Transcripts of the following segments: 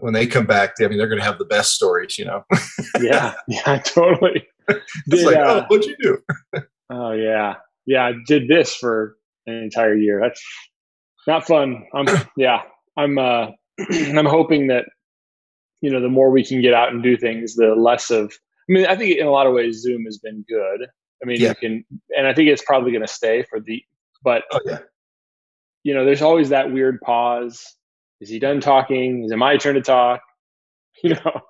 when they come back, I mean, they're going to have the best stories, you know? yeah. Yeah, totally. it's like, uh, oh, what'd you do? oh yeah. Yeah. I did this for an entire year. That's not fun. I'm, yeah, I'm, uh, I'm hoping that, you know, the more we can get out and do things, the less of, I mean, I think in a lot of ways, Zoom has been good. I mean, yeah. you can, and I think it's probably going to stay for the, but, oh, yeah. you know, there's always that weird pause. Is he done talking? Is it my turn to talk? You know,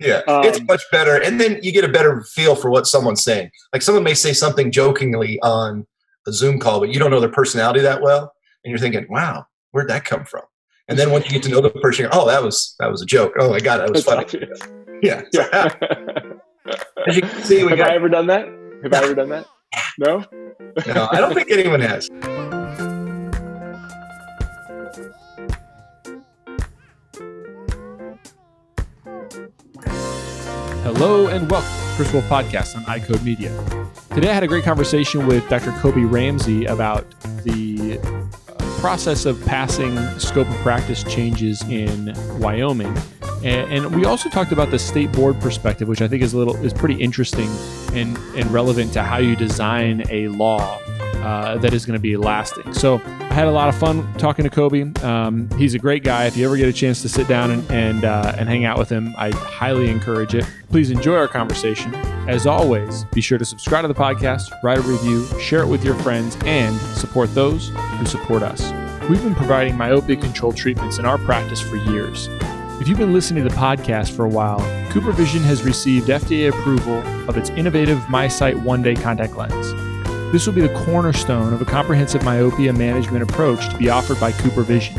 yeah, um, it's much better. And then you get a better feel for what someone's saying. Like someone may say something jokingly on a Zoom call, but you don't know their personality that well. And you're thinking, wow, where'd that come from? And then once you get to know the person, oh, that was that was a joke. Oh my god, that was funny. Yeah. yeah. As you can see, we Have got, I ever done that? Have I ever done that? No. no, I don't think anyone has. Hello and welcome to First World Podcast on iCode Media. Today I had a great conversation with Dr. Kobe Ramsey about the process of passing scope of practice changes in Wyoming. And, and, we also talked about the state board perspective, which I think is a little is pretty interesting and, and relevant to how you design a law uh, that is going to be lasting. So I had a lot of fun talking to Kobe. Um, he's a great guy. If you ever get a chance to sit down and and, uh, and hang out with him, I highly encourage it. Please enjoy our conversation. As always, be sure to subscribe to the podcast, write a review, share it with your friends, and support those who support us. We've been providing myopia control treatments in our practice for years. If you've been listening to the podcast for a while, CooperVision has received FDA approval of its innovative MiSight one day contact lens. This will be the cornerstone of a comprehensive myopia management approach to be offered by CooperVision.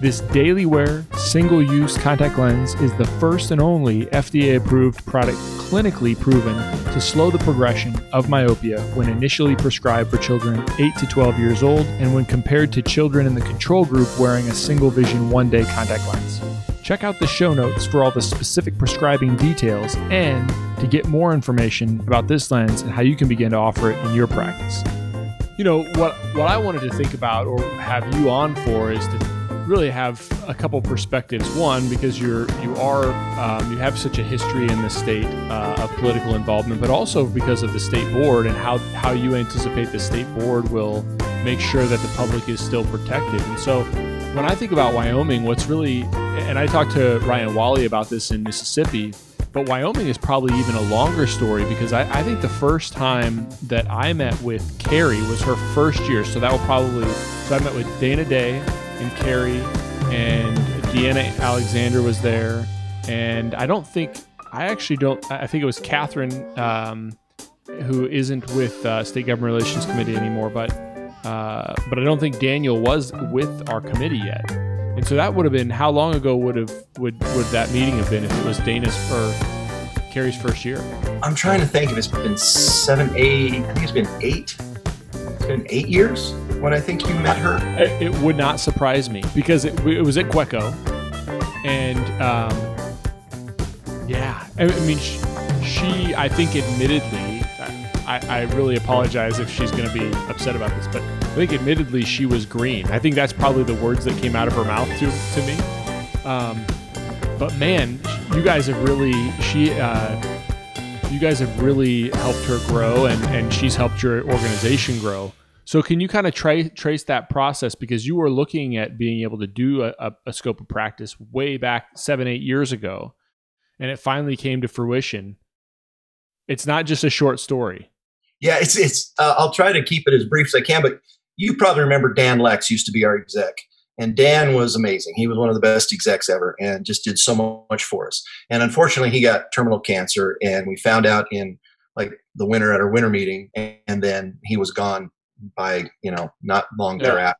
This daily wear, single use contact lens is the first and only FDA approved product clinically proven to slow the progression of myopia when initially prescribed for children 8 to 12 years old and when compared to children in the control group wearing a single vision one day contact lens. Check out the show notes for all the specific prescribing details and to get more information about this lens and how you can begin to offer it in your practice. You know, what what I wanted to think about or have you on for is to really have a couple perspectives. One, because you're you are um, you have such a history in the state uh, of political involvement, but also because of the state board and how how you anticipate the state board will make sure that the public is still protected. And so, when I think about Wyoming, what's really and I talked to Ryan Wally about this in Mississippi, but Wyoming is probably even a longer story because I, I, think the first time that I met with Carrie was her first year. So that will probably, so I met with Dana Day and Carrie and Deanna Alexander was there. And I don't think, I actually don't, I think it was Catherine um, who isn't with uh, State Government Relations Committee anymore, but, uh, but I don't think Daniel was with our committee yet. And so that would have been how long ago would have would would that meeting have been if it was Dana's or Carrie's first year? I'm trying to think if it's been seven, eight. I think it's been eight. It's been eight years when I think you met her. It, would not surprise me because it, it was at Queco, and um, yeah, I, I mean she, she, I think admittedly, I, I really apologize if she's going to be upset about this, but I think admittedly she was green. I think that's probably the words that came out of her mouth to to me. Um, but man, you guys have really she uh, you guys have really helped her grow, and and she's helped your organization grow. So can you kind of tra- trace that process because you were looking at being able to do a, a, a scope of practice way back seven eight years ago, and it finally came to fruition. It's not just a short story. Yeah, it's it's. Uh, I'll try to keep it as brief as I can, but you probably remember Dan Lex used to be our exec. And Dan was amazing. He was one of the best execs ever and just did so much for us. And unfortunately, he got terminal cancer. And we found out in like the winter at our winter meeting. And then he was gone by, you know, not long yeah. thereafter.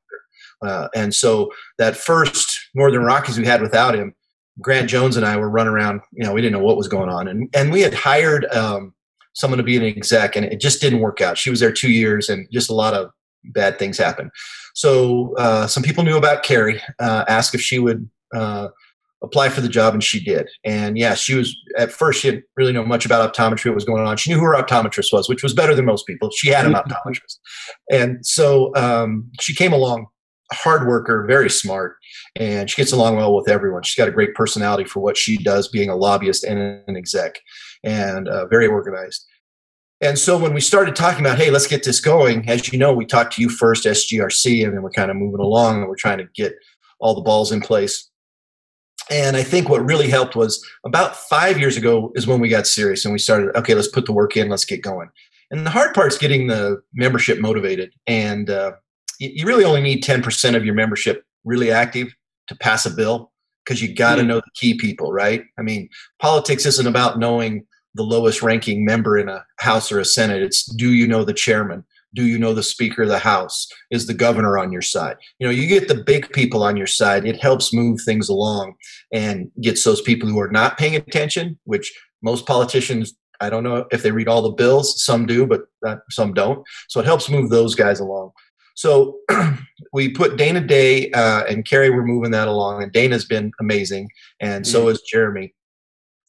Uh, and so that first Northern Rockies we had without him, Grant Jones and I were running around, you know, we didn't know what was going on. And, and we had hired um, someone to be an exec and it just didn't work out. She was there two years and just a lot of bad things happened. So uh, some people knew about Carrie, uh, asked if she would uh, apply for the job, and she did. And yeah, she was at first she didn't really know much about optometry, what was going on. She knew who her optometrist was, which was better than most people. She had an optometrist, and so um, she came along. hard worker, very smart, and she gets along well with everyone. She's got a great personality for what she does, being a lobbyist and an exec, and uh, very organized. And so when we started talking about, hey, let's get this going, as you know, we talked to you first, SGRC, and then we're kind of moving along and we're trying to get all the balls in place. And I think what really helped was about five years ago is when we got serious and we started, okay, let's put the work in, let's get going. And the hard part is getting the membership motivated. And uh, you really only need 10% of your membership really active to pass a bill because you got to mm. know the key people, right? I mean, politics isn't about knowing the lowest ranking member in a House or a Senate. It's do you know the chairman? Do you know the Speaker of the House? Is the governor on your side? You know, you get the big people on your side. It helps move things along and gets those people who are not paying attention, which most politicians I don't know if they read all the bills. Some do, but some don't. So it helps move those guys along. So we put Dana Day uh, and Carrie were moving that along, and Dana's been amazing, and so mm. is Jeremy.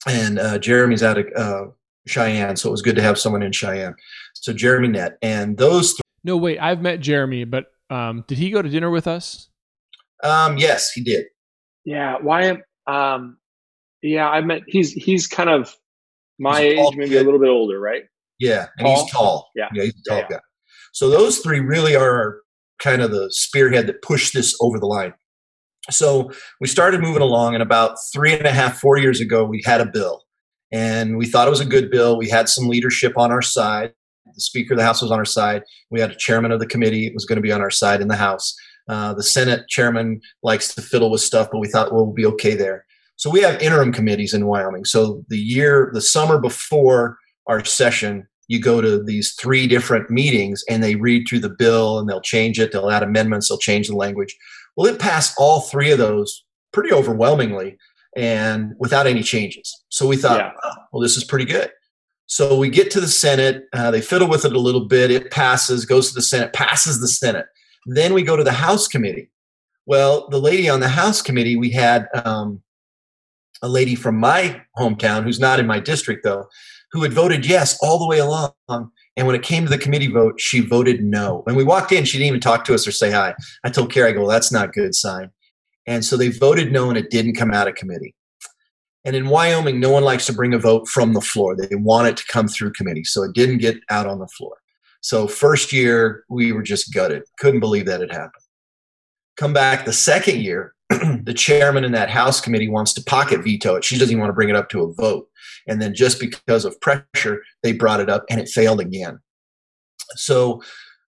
And uh, Jeremy's out of uh, Cheyenne, so it was good to have someone in Cheyenne. So Jeremy Net and those. Th- no, wait, I've met Jeremy, but um, did he go to dinner with us? Um, yes, he did. Yeah, why? Um, yeah, I met. He's he's kind of my he's age, maybe kid. a little bit older, right? Yeah, and tall? he's tall. Yeah, yeah, he's a tall yeah, guy. So those three really are kind of the spearhead that pushed this over the line. So we started moving along, and about three and a half, four years ago, we had a bill, and we thought it was a good bill. We had some leadership on our side. The Speaker of the House was on our side. We had a chairman of the committee; it was going to be on our side in the House. Uh, the Senate chairman likes to fiddle with stuff, but we thought well, we'll be okay there. So we have interim committees in Wyoming. So the year, the summer before our session, you go to these three different meetings and they read through the bill and they'll change it, they'll add amendments, they'll change the language. Well, it passed all three of those pretty overwhelmingly and without any changes. So we thought, yeah. oh, well, this is pretty good. So we get to the Senate, uh, they fiddle with it a little bit, it passes, goes to the Senate, passes the Senate. Then we go to the House committee. Well, the lady on the House committee, we had um, a lady from my hometown who's not in my district though who had voted yes all the way along. And when it came to the committee vote, she voted no. When we walked in, she didn't even talk to us or say hi. I told Carrie, I go, well, that's not good sign. And so they voted no, and it didn't come out of committee. And in Wyoming, no one likes to bring a vote from the floor. They want it to come through committee. So it didn't get out on the floor. So first year, we were just gutted. Couldn't believe that had happened. Come back the second year, the chairman in that House committee wants to pocket veto it. She doesn't even want to bring it up to a vote. And then just because of pressure, they brought it up and it failed again. So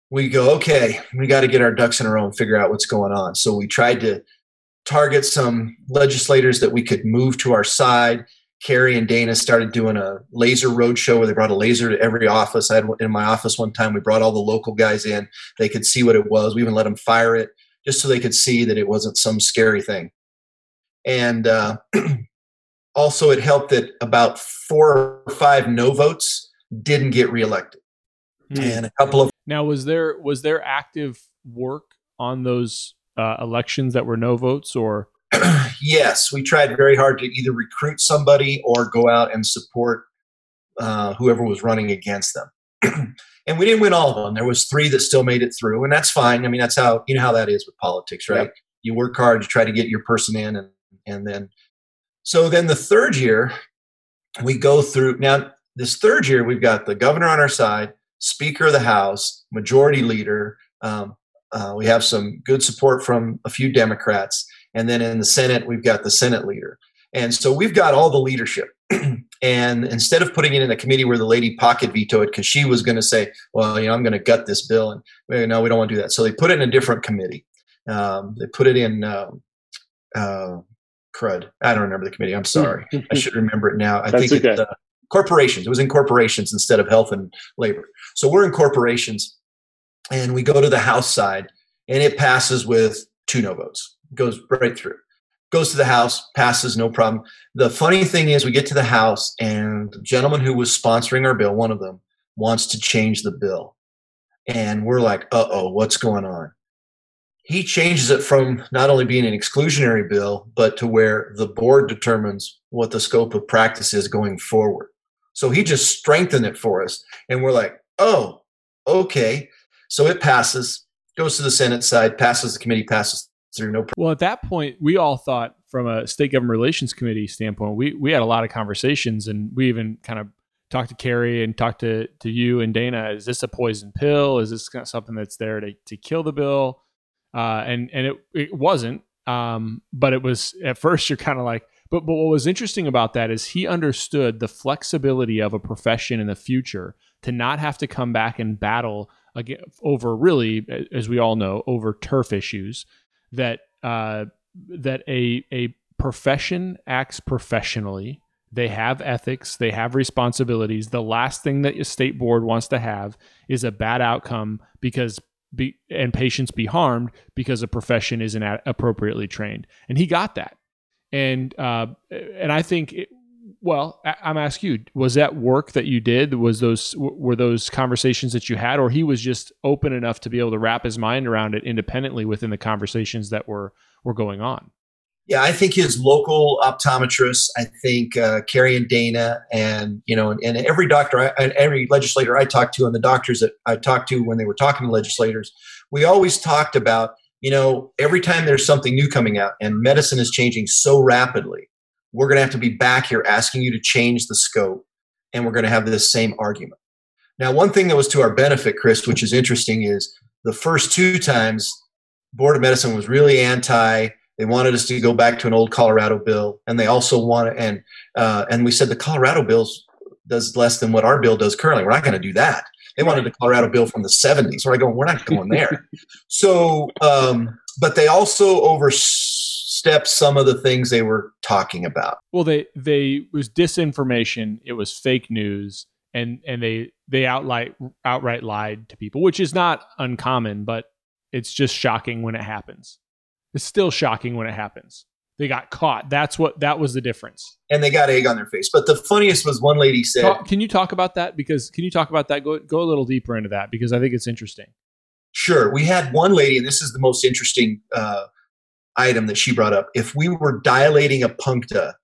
we go, okay, we got to get our ducks in a row and figure out what's going on. So we tried to target some legislators that we could move to our side. Carrie and Dana started doing a laser road show where they brought a laser to every office. I had in my office one time. We brought all the local guys in. They could see what it was. We even let them fire it just so they could see that it wasn't some scary thing. And uh, also, it helped that about four or five no votes didn't get reelected, mm. and a couple of now was there was there active work on those uh, elections that were no votes or? Yes we tried very hard to either recruit somebody or go out and support uh, whoever was running against them. And we didn't win all of them. There was three that still made it through and that's fine. I mean that's how you know how that is with politics right? Yep. you work hard to try to get your person in and and then so then the third year, we go through now. This third year, we've got the governor on our side, Speaker of the House, Majority Leader. Um, uh, we have some good support from a few Democrats, and then in the Senate, we've got the Senate Leader. And so we've got all the leadership. and instead of putting it in a committee where the lady pocket vetoed because she was going to say, "Well, you know, I'm going to gut this bill," and well, no, we don't want to do that. So they put it in a different committee. Um, they put it in. Uh, uh, crud. I don't remember the committee. I'm sorry. I should remember it now. I That's think okay. it's uh, corporations. It was in corporations instead of health and labor. So we're in corporations, and we go to the House side, and it passes with two no votes. Goes right through. Goes to the House, passes no problem. The funny thing is, we get to the House, and the gentleman who was sponsoring our bill, one of them, wants to change the bill. And we're like, uh oh, what's going on? He changes it from not only being an exclusionary bill, but to where the board determines what the scope of practice is going forward. So he just strengthened it for us. And we're like, oh, okay. So it passes, goes to the Senate side, passes the committee, passes through. No. Well, at that point, we all thought from a state government relations committee standpoint, we we had a lot of conversations, and we even kind of talked to Carrie and talked to to you and Dana. Is this a poison pill? Is this something that's there to to kill the bill? Uh, and and it it wasn't. Um, but it was at first you're kind of like, but but what was interesting about that is he understood the flexibility of a profession in the future to not have to come back and battle again over really, as we all know, over turf issues. That uh, that a a profession acts professionally. They have ethics. They have responsibilities. The last thing that a state board wants to have is a bad outcome because be, and patients be harmed because a profession isn't appropriately trained. And he got that. And uh, and I think, it, well, I, I'm asking you, was that work that you did? Was those were those conversations that you had, or he was just open enough to be able to wrap his mind around it independently within the conversations that were were going on? Yeah, I think his local optometrists, I think uh, Carrie and Dana, and you know, and, and every doctor, I, and every legislator I talked to, and the doctors that I talked to when they were talking to legislators, we always talked about, you know, every time there's something new coming out, and medicine is changing so rapidly, we're going to have to be back here asking you to change the scope, and we're going to have this same argument. Now, one thing that was to our benefit, Chris, which is interesting, is the first two times, Board of Medicine was really anti they wanted us to go back to an old Colorado bill, and they also wanted and uh, and we said the Colorado bill does less than what our bill does currently. We're not going to do that. They wanted the Colorado bill from the 70s. We're going, we're not going there. so, um, but they also overstepped some of the things they were talking about. Well, they they was disinformation. It was fake news, and and they they outright outright lied to people, which is not uncommon, but it's just shocking when it happens. It's still shocking when it happens. They got caught. That's what that was the difference. And they got egg on their face. But the funniest was one lady said, talk, "Can you talk about that? Because can you talk about that? Go go a little deeper into that because I think it's interesting." Sure. We had one lady, and this is the most interesting uh, item that she brought up. If we were dilating a puncta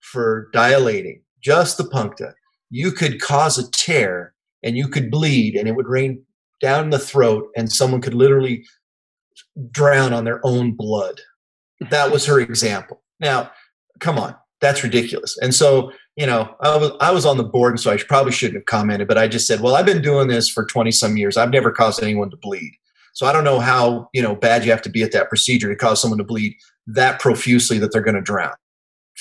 for dilating, just the puncta, you could cause a tear and you could bleed, and it would rain down the throat, and someone could literally drown on their own blood. That was her example. Now, come on, that's ridiculous. And so, you know, I was I was on the board, and so I probably shouldn't have commented, but I just said, well, I've been doing this for 20 some years. I've never caused anyone to bleed. So I don't know how, you know, bad you have to be at that procedure to cause someone to bleed that profusely that they're going to drown.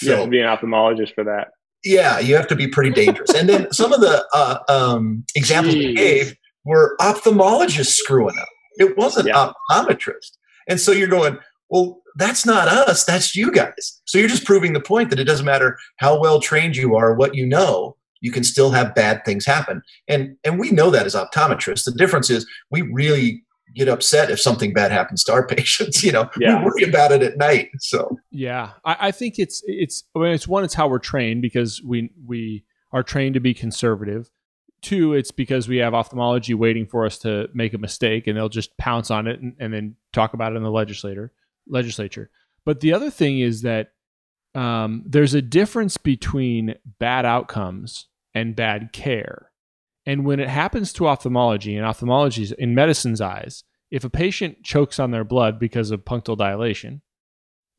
You have to be an ophthalmologist for that. Yeah, you have to be pretty dangerous. and then some of the uh, um, examples Jeez. we gave were ophthalmologists screwing up. It wasn't yeah. optometrist. And so you're going, well, that's not us. That's you guys. So you're just proving the point that it doesn't matter how well trained you are, what you know, you can still have bad things happen. And and we know that as optometrists. The difference is we really get upset if something bad happens to our patients. You know, yeah. we worry about it at night. So yeah, I, I think it's it's I mean, it's one, it's how we're trained because we we are trained to be conservative. Two, it's because we have ophthalmology waiting for us to make a mistake, and they'll just pounce on it and, and then talk about it in the legislator legislature. But the other thing is that um, there's a difference between bad outcomes and bad care. And when it happens to ophthalmology, and ophthalmology in medicine's eyes, if a patient chokes on their blood because of punctal dilation,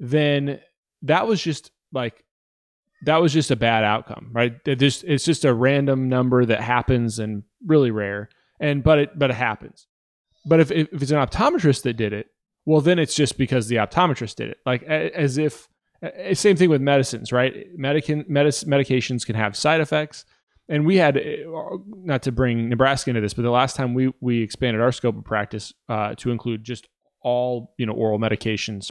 then that was just like that was just a bad outcome, right? It just, it's just a random number that happens and really rare, and but it but it happens. But if if it's an optometrist that did it, well, then it's just because the optometrist did it. Like as if same thing with medicines, right? Medic- medications can have side effects, and we had not to bring Nebraska into this, but the last time we we expanded our scope of practice uh, to include just all you know oral medications.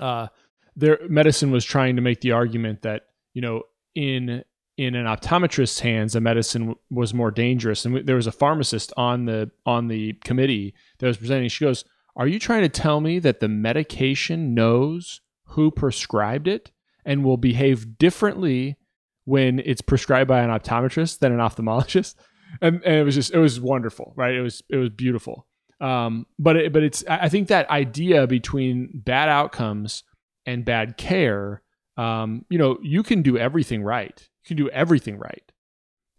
Uh, their medicine was trying to make the argument that you know in in an optometrist's hands a medicine w- was more dangerous. And w- there was a pharmacist on the on the committee that was presenting. She goes are you trying to tell me that the medication knows who prescribed it and will behave differently when it's prescribed by an optometrist than an ophthalmologist? And, and it was just it was wonderful right? It was it was beautiful. Um, but it, but it's I think that idea between bad outcomes and bad care, um, you know, you can do everything right. You can do everything right.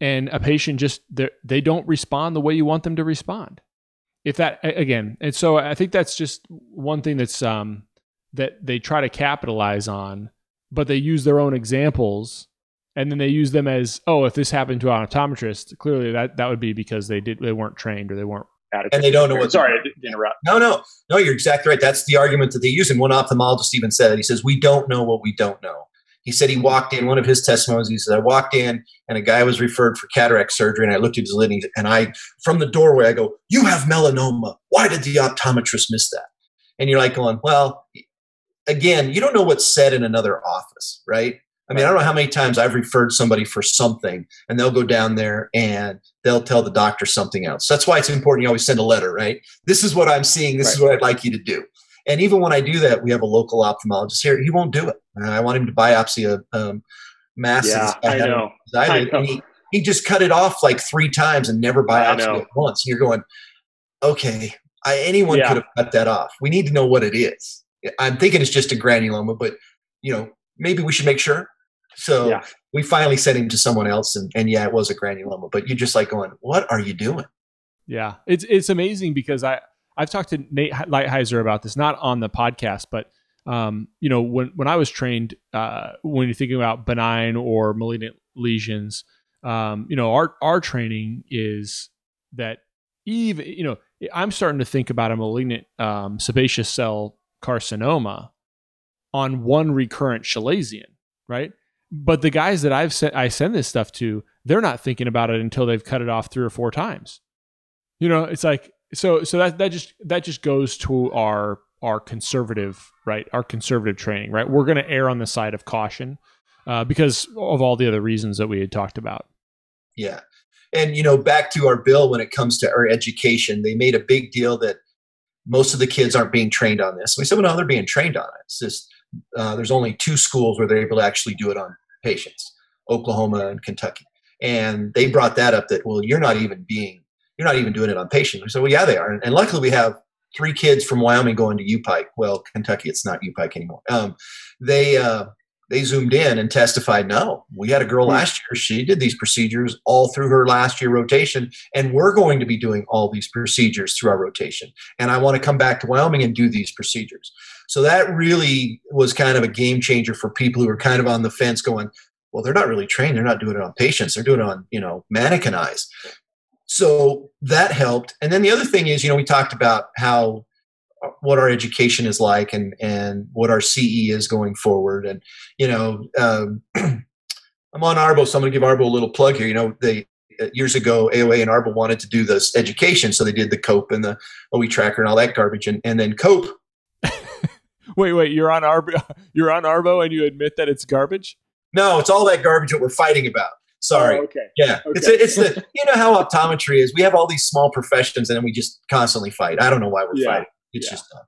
And a patient just they don't respond the way you want them to respond. if that again, and so I think that's just one thing that's um that they try to capitalize on, but they use their own examples and then they use them as oh if this happened to an optometrist clearly that that would be because they did they weren't trained or they weren't adequate. And they don't know what. Sorry interrupt. No, no, no. You're exactly right. That's the argument that they use. And one ophthalmologist even said, it. he says, "We don't know what we don't know." He said he walked in. One of his testimonies. He said, "I walked in, and a guy was referred for cataract surgery, and I looked at his lid, and I, from the doorway, I go, "You have melanoma. Why did the optometrist miss that?" And you're like going, "Well." Again, you don't know what's said in another office, right? I mean, I don't know how many times I've referred somebody for something and they'll go down there and they'll tell the doctor something else. That's why it's important you always send a letter, right? This is what I'm seeing. This right. is what I'd like you to do. And even when I do that, we have a local ophthalmologist here. He won't do it. I want him to biopsy a um, mass. Yeah, I know. I know. He, he, just cut it off like three times and never biopsied it once. You're going, okay, I, anyone yeah. could have cut that off. We need to know what it is. I'm thinking it's just a granuloma, but you know, maybe we should make sure. So yeah. we finally sent him to someone else, and, and yeah, it was a granuloma. But you're just like going, "What are you doing?" Yeah, it's it's amazing because I I've talked to Nate Lighthizer about this, not on the podcast, but um, you know, when when I was trained, uh, when you're thinking about benign or malignant lesions, um, you know, our our training is that even you know, I'm starting to think about a malignant um, sebaceous cell carcinoma on one recurrent chalazion, right? But the guys that I've sent, I send this stuff to, they're not thinking about it until they've cut it off three or four times. You know, it's like so. So that that just that just goes to our our conservative right, our conservative training, right. We're going to err on the side of caution uh, because of all the other reasons that we had talked about. Yeah, and you know, back to our bill when it comes to our education, they made a big deal that most of the kids aren't being trained on this. We said, well, no, they're being trained on it. It's just uh, there's only two schools where they're able to actually do it on patients oklahoma and kentucky. And they brought that up that well you're not even being you're not even doing it on patients. We said well yeah they are. And, and luckily we have three kids from wyoming going to upike well kentucky it's not upike anymore. Um, they uh, they zoomed in and testified no we had a girl hmm. last year. She did these procedures all through her last year rotation and we're going to be doing all these procedures through our rotation. And i want to come back to wyoming and do these procedures so that really was kind of a game changer for people who were kind of on the fence going well they're not really trained they're not doing it on patients they're doing it on you know mannequin eyes so that helped and then the other thing is you know we talked about how what our education is like and and what our CE is going forward. And you know, um, I'm on Arbo, so I'm going to give Arbo a little plug here. You know, they uh, years ago AOA and Arbo wanted to do this education, so they did the COPE and the OE tracker and all that garbage, and and then COPE. Wait, wait, you're on Arbo, you're on Arbo, and you admit that it's garbage? No, it's all that garbage that we're fighting about. Sorry. Oh, okay. Yeah. Okay. It's it's the you know how optometry is. We have all these small professions and then we just constantly fight. I don't know why we're yeah. fighting. It's yeah. just done.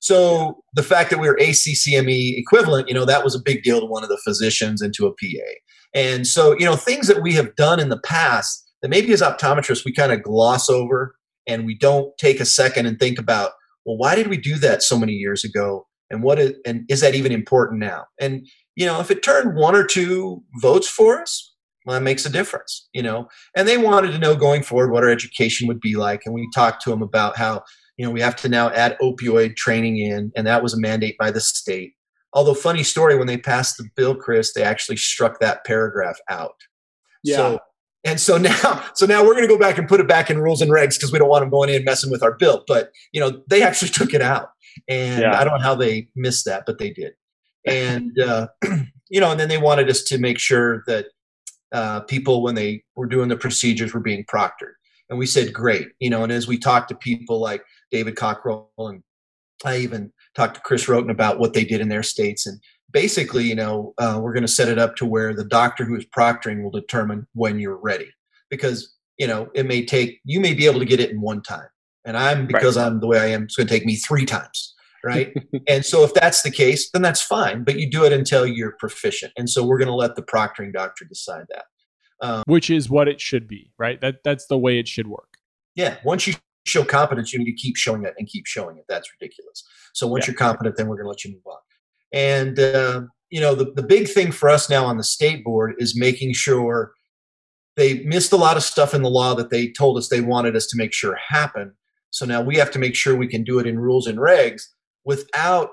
So the fact that we were ACCME equivalent, you know, that was a big deal to one of the physicians and to a PA. And so, you know, things that we have done in the past that maybe as optometrists we kind of gloss over and we don't take a second and think about, well, why did we do that so many years ago? And what is, and is that even important now? And you know, if it turned one or two votes for us, well, that makes a difference, you know. And they wanted to know going forward what our education would be like. And we talked to them about how you know, we have to now add opioid training in, and that was a mandate by the state. Although, funny story, when they passed the bill, Chris, they actually struck that paragraph out. Yeah. So, and so now, so now we're going to go back and put it back in rules and regs because we don't want them going in and messing with our bill. But you know, they actually took it out, and yeah. I don't know how they missed that, but they did. And uh, you know, and then they wanted us to make sure that uh, people, when they were doing the procedures, were being proctored. And we said, great. You know, and as we talked to people like David Cockrell, and I even talked to Chris Wroten about what they did in their states. And basically, you know, uh, we're going to set it up to where the doctor who is proctoring will determine when you're ready, because you know it may take you may be able to get it in one time, and I'm because right. I'm the way I am, it's going to take me three times, right? and so if that's the case, then that's fine, but you do it until you're proficient. And so we're going to let the proctoring doctor decide that. Um, Which is what it should be, right? That that's the way it should work. Yeah. Once you show competence, you need to keep showing it and keep showing it. That's ridiculous. So once yeah. you're competent, then we're going to let you move on. And uh, you know, the the big thing for us now on the state board is making sure they missed a lot of stuff in the law that they told us they wanted us to make sure happen. So now we have to make sure we can do it in rules and regs without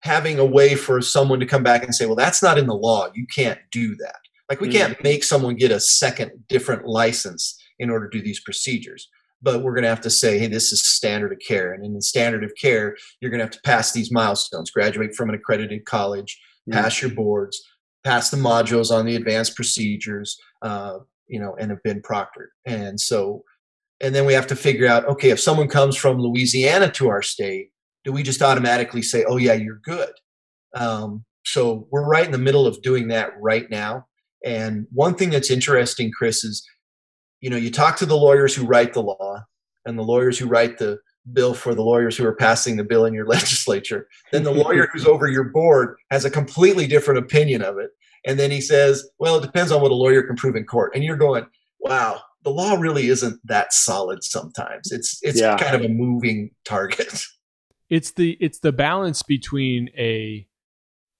having a way for someone to come back and say, well, that's not in the law. You can't do that. Like we mm-hmm. can't make someone get a second different license in order to do these procedures. But we're going to have to say, hey, this is standard of care. And in the standard of care, you're going to have to pass these milestones, graduate from an accredited college, mm-hmm. pass your boards, pass the modules on the advanced procedures, uh, you know, and have been proctored. And so, and then we have to figure out, okay, if someone comes from Louisiana to our state, do we just automatically say, oh, yeah, you're good? Um, so we're right in the middle of doing that right now. And one thing that's interesting, Chris, is you know you talk to the lawyers who write the law and the lawyers who write the bill for the lawyers who are passing the bill in your legislature. Then the lawyer who's over your board has a completely different opinion of it. And then he says, well, it depends on what a lawyer can prove in court. And you're going, wow, the law really isn't that solid sometimes. It's it's yeah. kind of a moving target. It's the it's the balance between a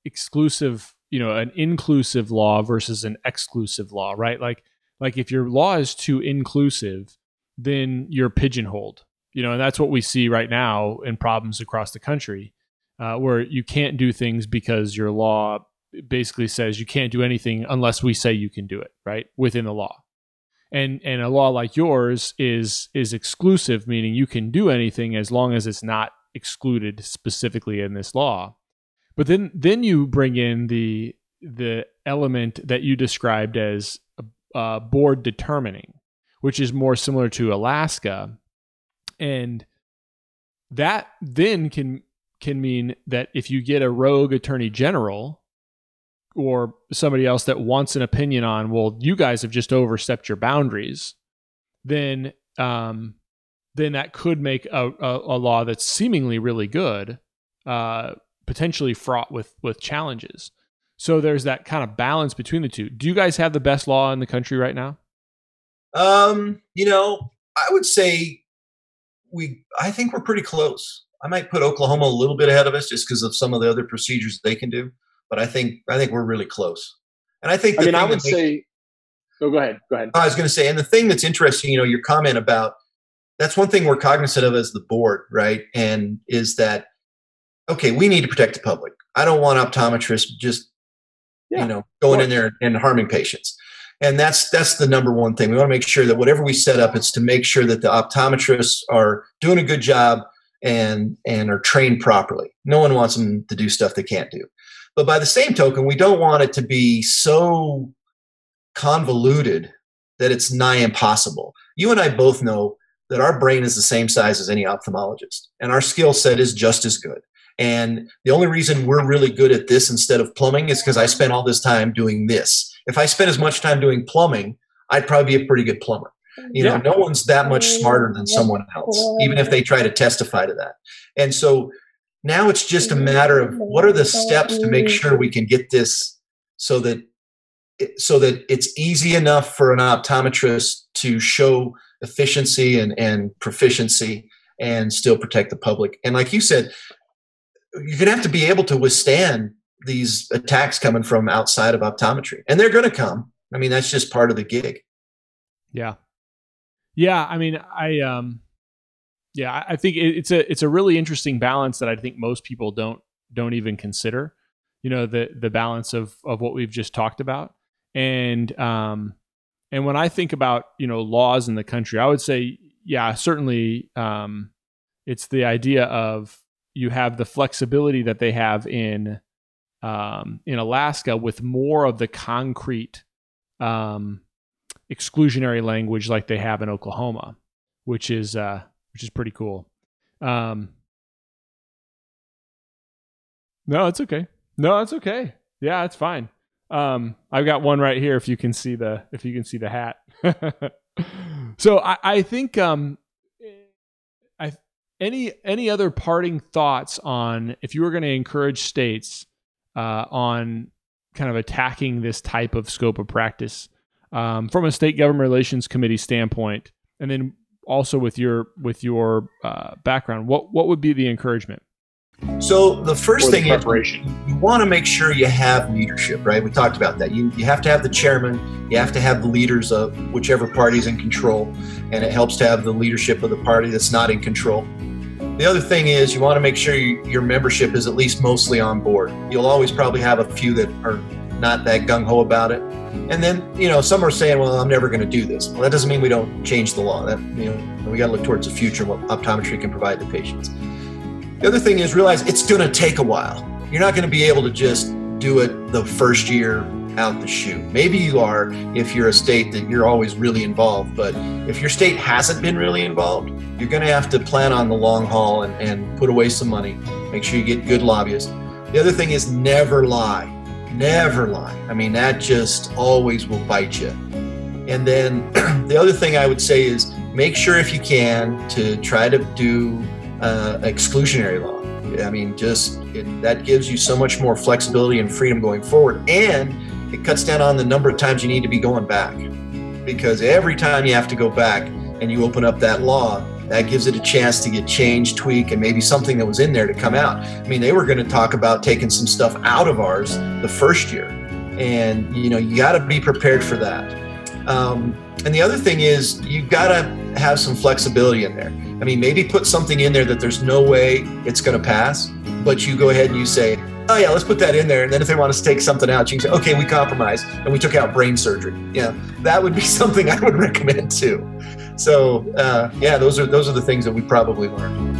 exclusive, you know, an inclusive law versus an exclusive law, right? Like like if your law is too inclusive, then you're pigeonholed. You know, and that's what we see right now in problems across the country, uh, where you can't do things because your law basically says you can't do anything unless we say you can do it, right? Within the law. And and a law like yours is is exclusive, meaning you can do anything as long as it's not excluded specifically in this law. But then then you bring in the the element that you described as uh, board determining, which is more similar to Alaska, and that then can can mean that if you get a rogue attorney general or somebody else that wants an opinion on, well, you guys have just overstepped your boundaries, then um, then that could make a, a, a law that's seemingly really good uh, potentially fraught with with challenges. So there's that kind of balance between the two. Do you guys have the best law in the country right now? Um, you know, I would say we I think we're pretty close. I might put Oklahoma a little bit ahead of us just because of some of the other procedures they can do, but I think I think we're really close. And I think I mean I would say Oh, go ahead. Go ahead. I was going to say, and the thing that's interesting, you know, your comment about that's one thing we're cognizant of as the board, right? And is that okay? We need to protect the public. I don't want optometrists just yeah, you know, going in there and harming patients. And that's that's the number one thing. We want to make sure that whatever we set up, it's to make sure that the optometrists are doing a good job and and are trained properly. No one wants them to do stuff they can't do. But by the same token, we don't want it to be so convoluted that it's nigh impossible. You and I both know that our brain is the same size as any ophthalmologist, and our skill set is just as good. And the only reason we're really good at this instead of plumbing is because I spent all this time doing this. If I spent as much time doing plumbing, I'd probably be a pretty good plumber. You know, no one's that much mm, smarter than someone else, even if they try to testify to that. And so now it's just a matter of what are the steps to make sure we can get this so that so that it's easy enough for an optometrist to show efficiency and, and proficiency and still protect the public. And like you said, you're going to have to be able to withstand these attacks coming from outside of optometry. And they're going to come. I mean that's just part of the gig. Yeah. Yeah i mean i um yeah i think it's a it's a really interesting balance that i think most people don't don't even consider you know the the balance of of what we've just talked about. And um and when i think about you know laws in the country i would say yeah certainly um it's the idea of you have the flexibility that they have in um, in Alaska with more of the concrete um, exclusionary language like they have in Oklahoma, which is uh, which is pretty cool. Um, no, it's okay. No, it's okay. Yeah, it's fine. Um, I've got one right here. If you can see the if you can see the hat. so I, I think um, any any other parting thoughts on if you were going to encourage states uh, on kind of attacking this type of scope of practice um, from a state government relations committee standpoint, and then also with your with your uh, background, what what would be the encouragement? So the first or the thing is you want to make sure you have leadership, right? We talked about that. You, you have to have the chairman, you have to have the leaders of whichever party is in control, and it helps to have the leadership of the party that's not in control. The other thing is you want to make sure you, your membership is at least mostly on board. You'll always probably have a few that are not that gung ho about it. And then, you know, some are saying, well, I'm never going to do this. Well, that doesn't mean we don't change the law. That, you know, we got to look towards the future what optometry can provide the patients. The other thing is realize it's going to take a while. You're not going to be able to just do it the first year out the chute. Maybe you are if you're a state that you're always really involved, but if your state hasn't been really involved, you're going to have to plan on the long haul and, and put away some money. Make sure you get good lobbyists. The other thing is never lie. Never lie. I mean, that just always will bite you. And then the other thing I would say is make sure if you can to try to do uh, exclusionary law. I mean, just it, that gives you so much more flexibility and freedom going forward, and it cuts down on the number of times you need to be going back. Because every time you have to go back and you open up that law, that gives it a chance to get changed, tweak, and maybe something that was in there to come out. I mean, they were going to talk about taking some stuff out of ours the first year, and you know, you got to be prepared for that. Um, and the other thing is, you've got to have some flexibility in there. I mean, maybe put something in there that there's no way it's going to pass, but you go ahead and you say, oh yeah, let's put that in there. And then if they want us to take something out, you can say, okay, we compromise and we took out brain surgery. Yeah, that would be something I would recommend too. So uh, yeah, those are those are the things that we probably learned.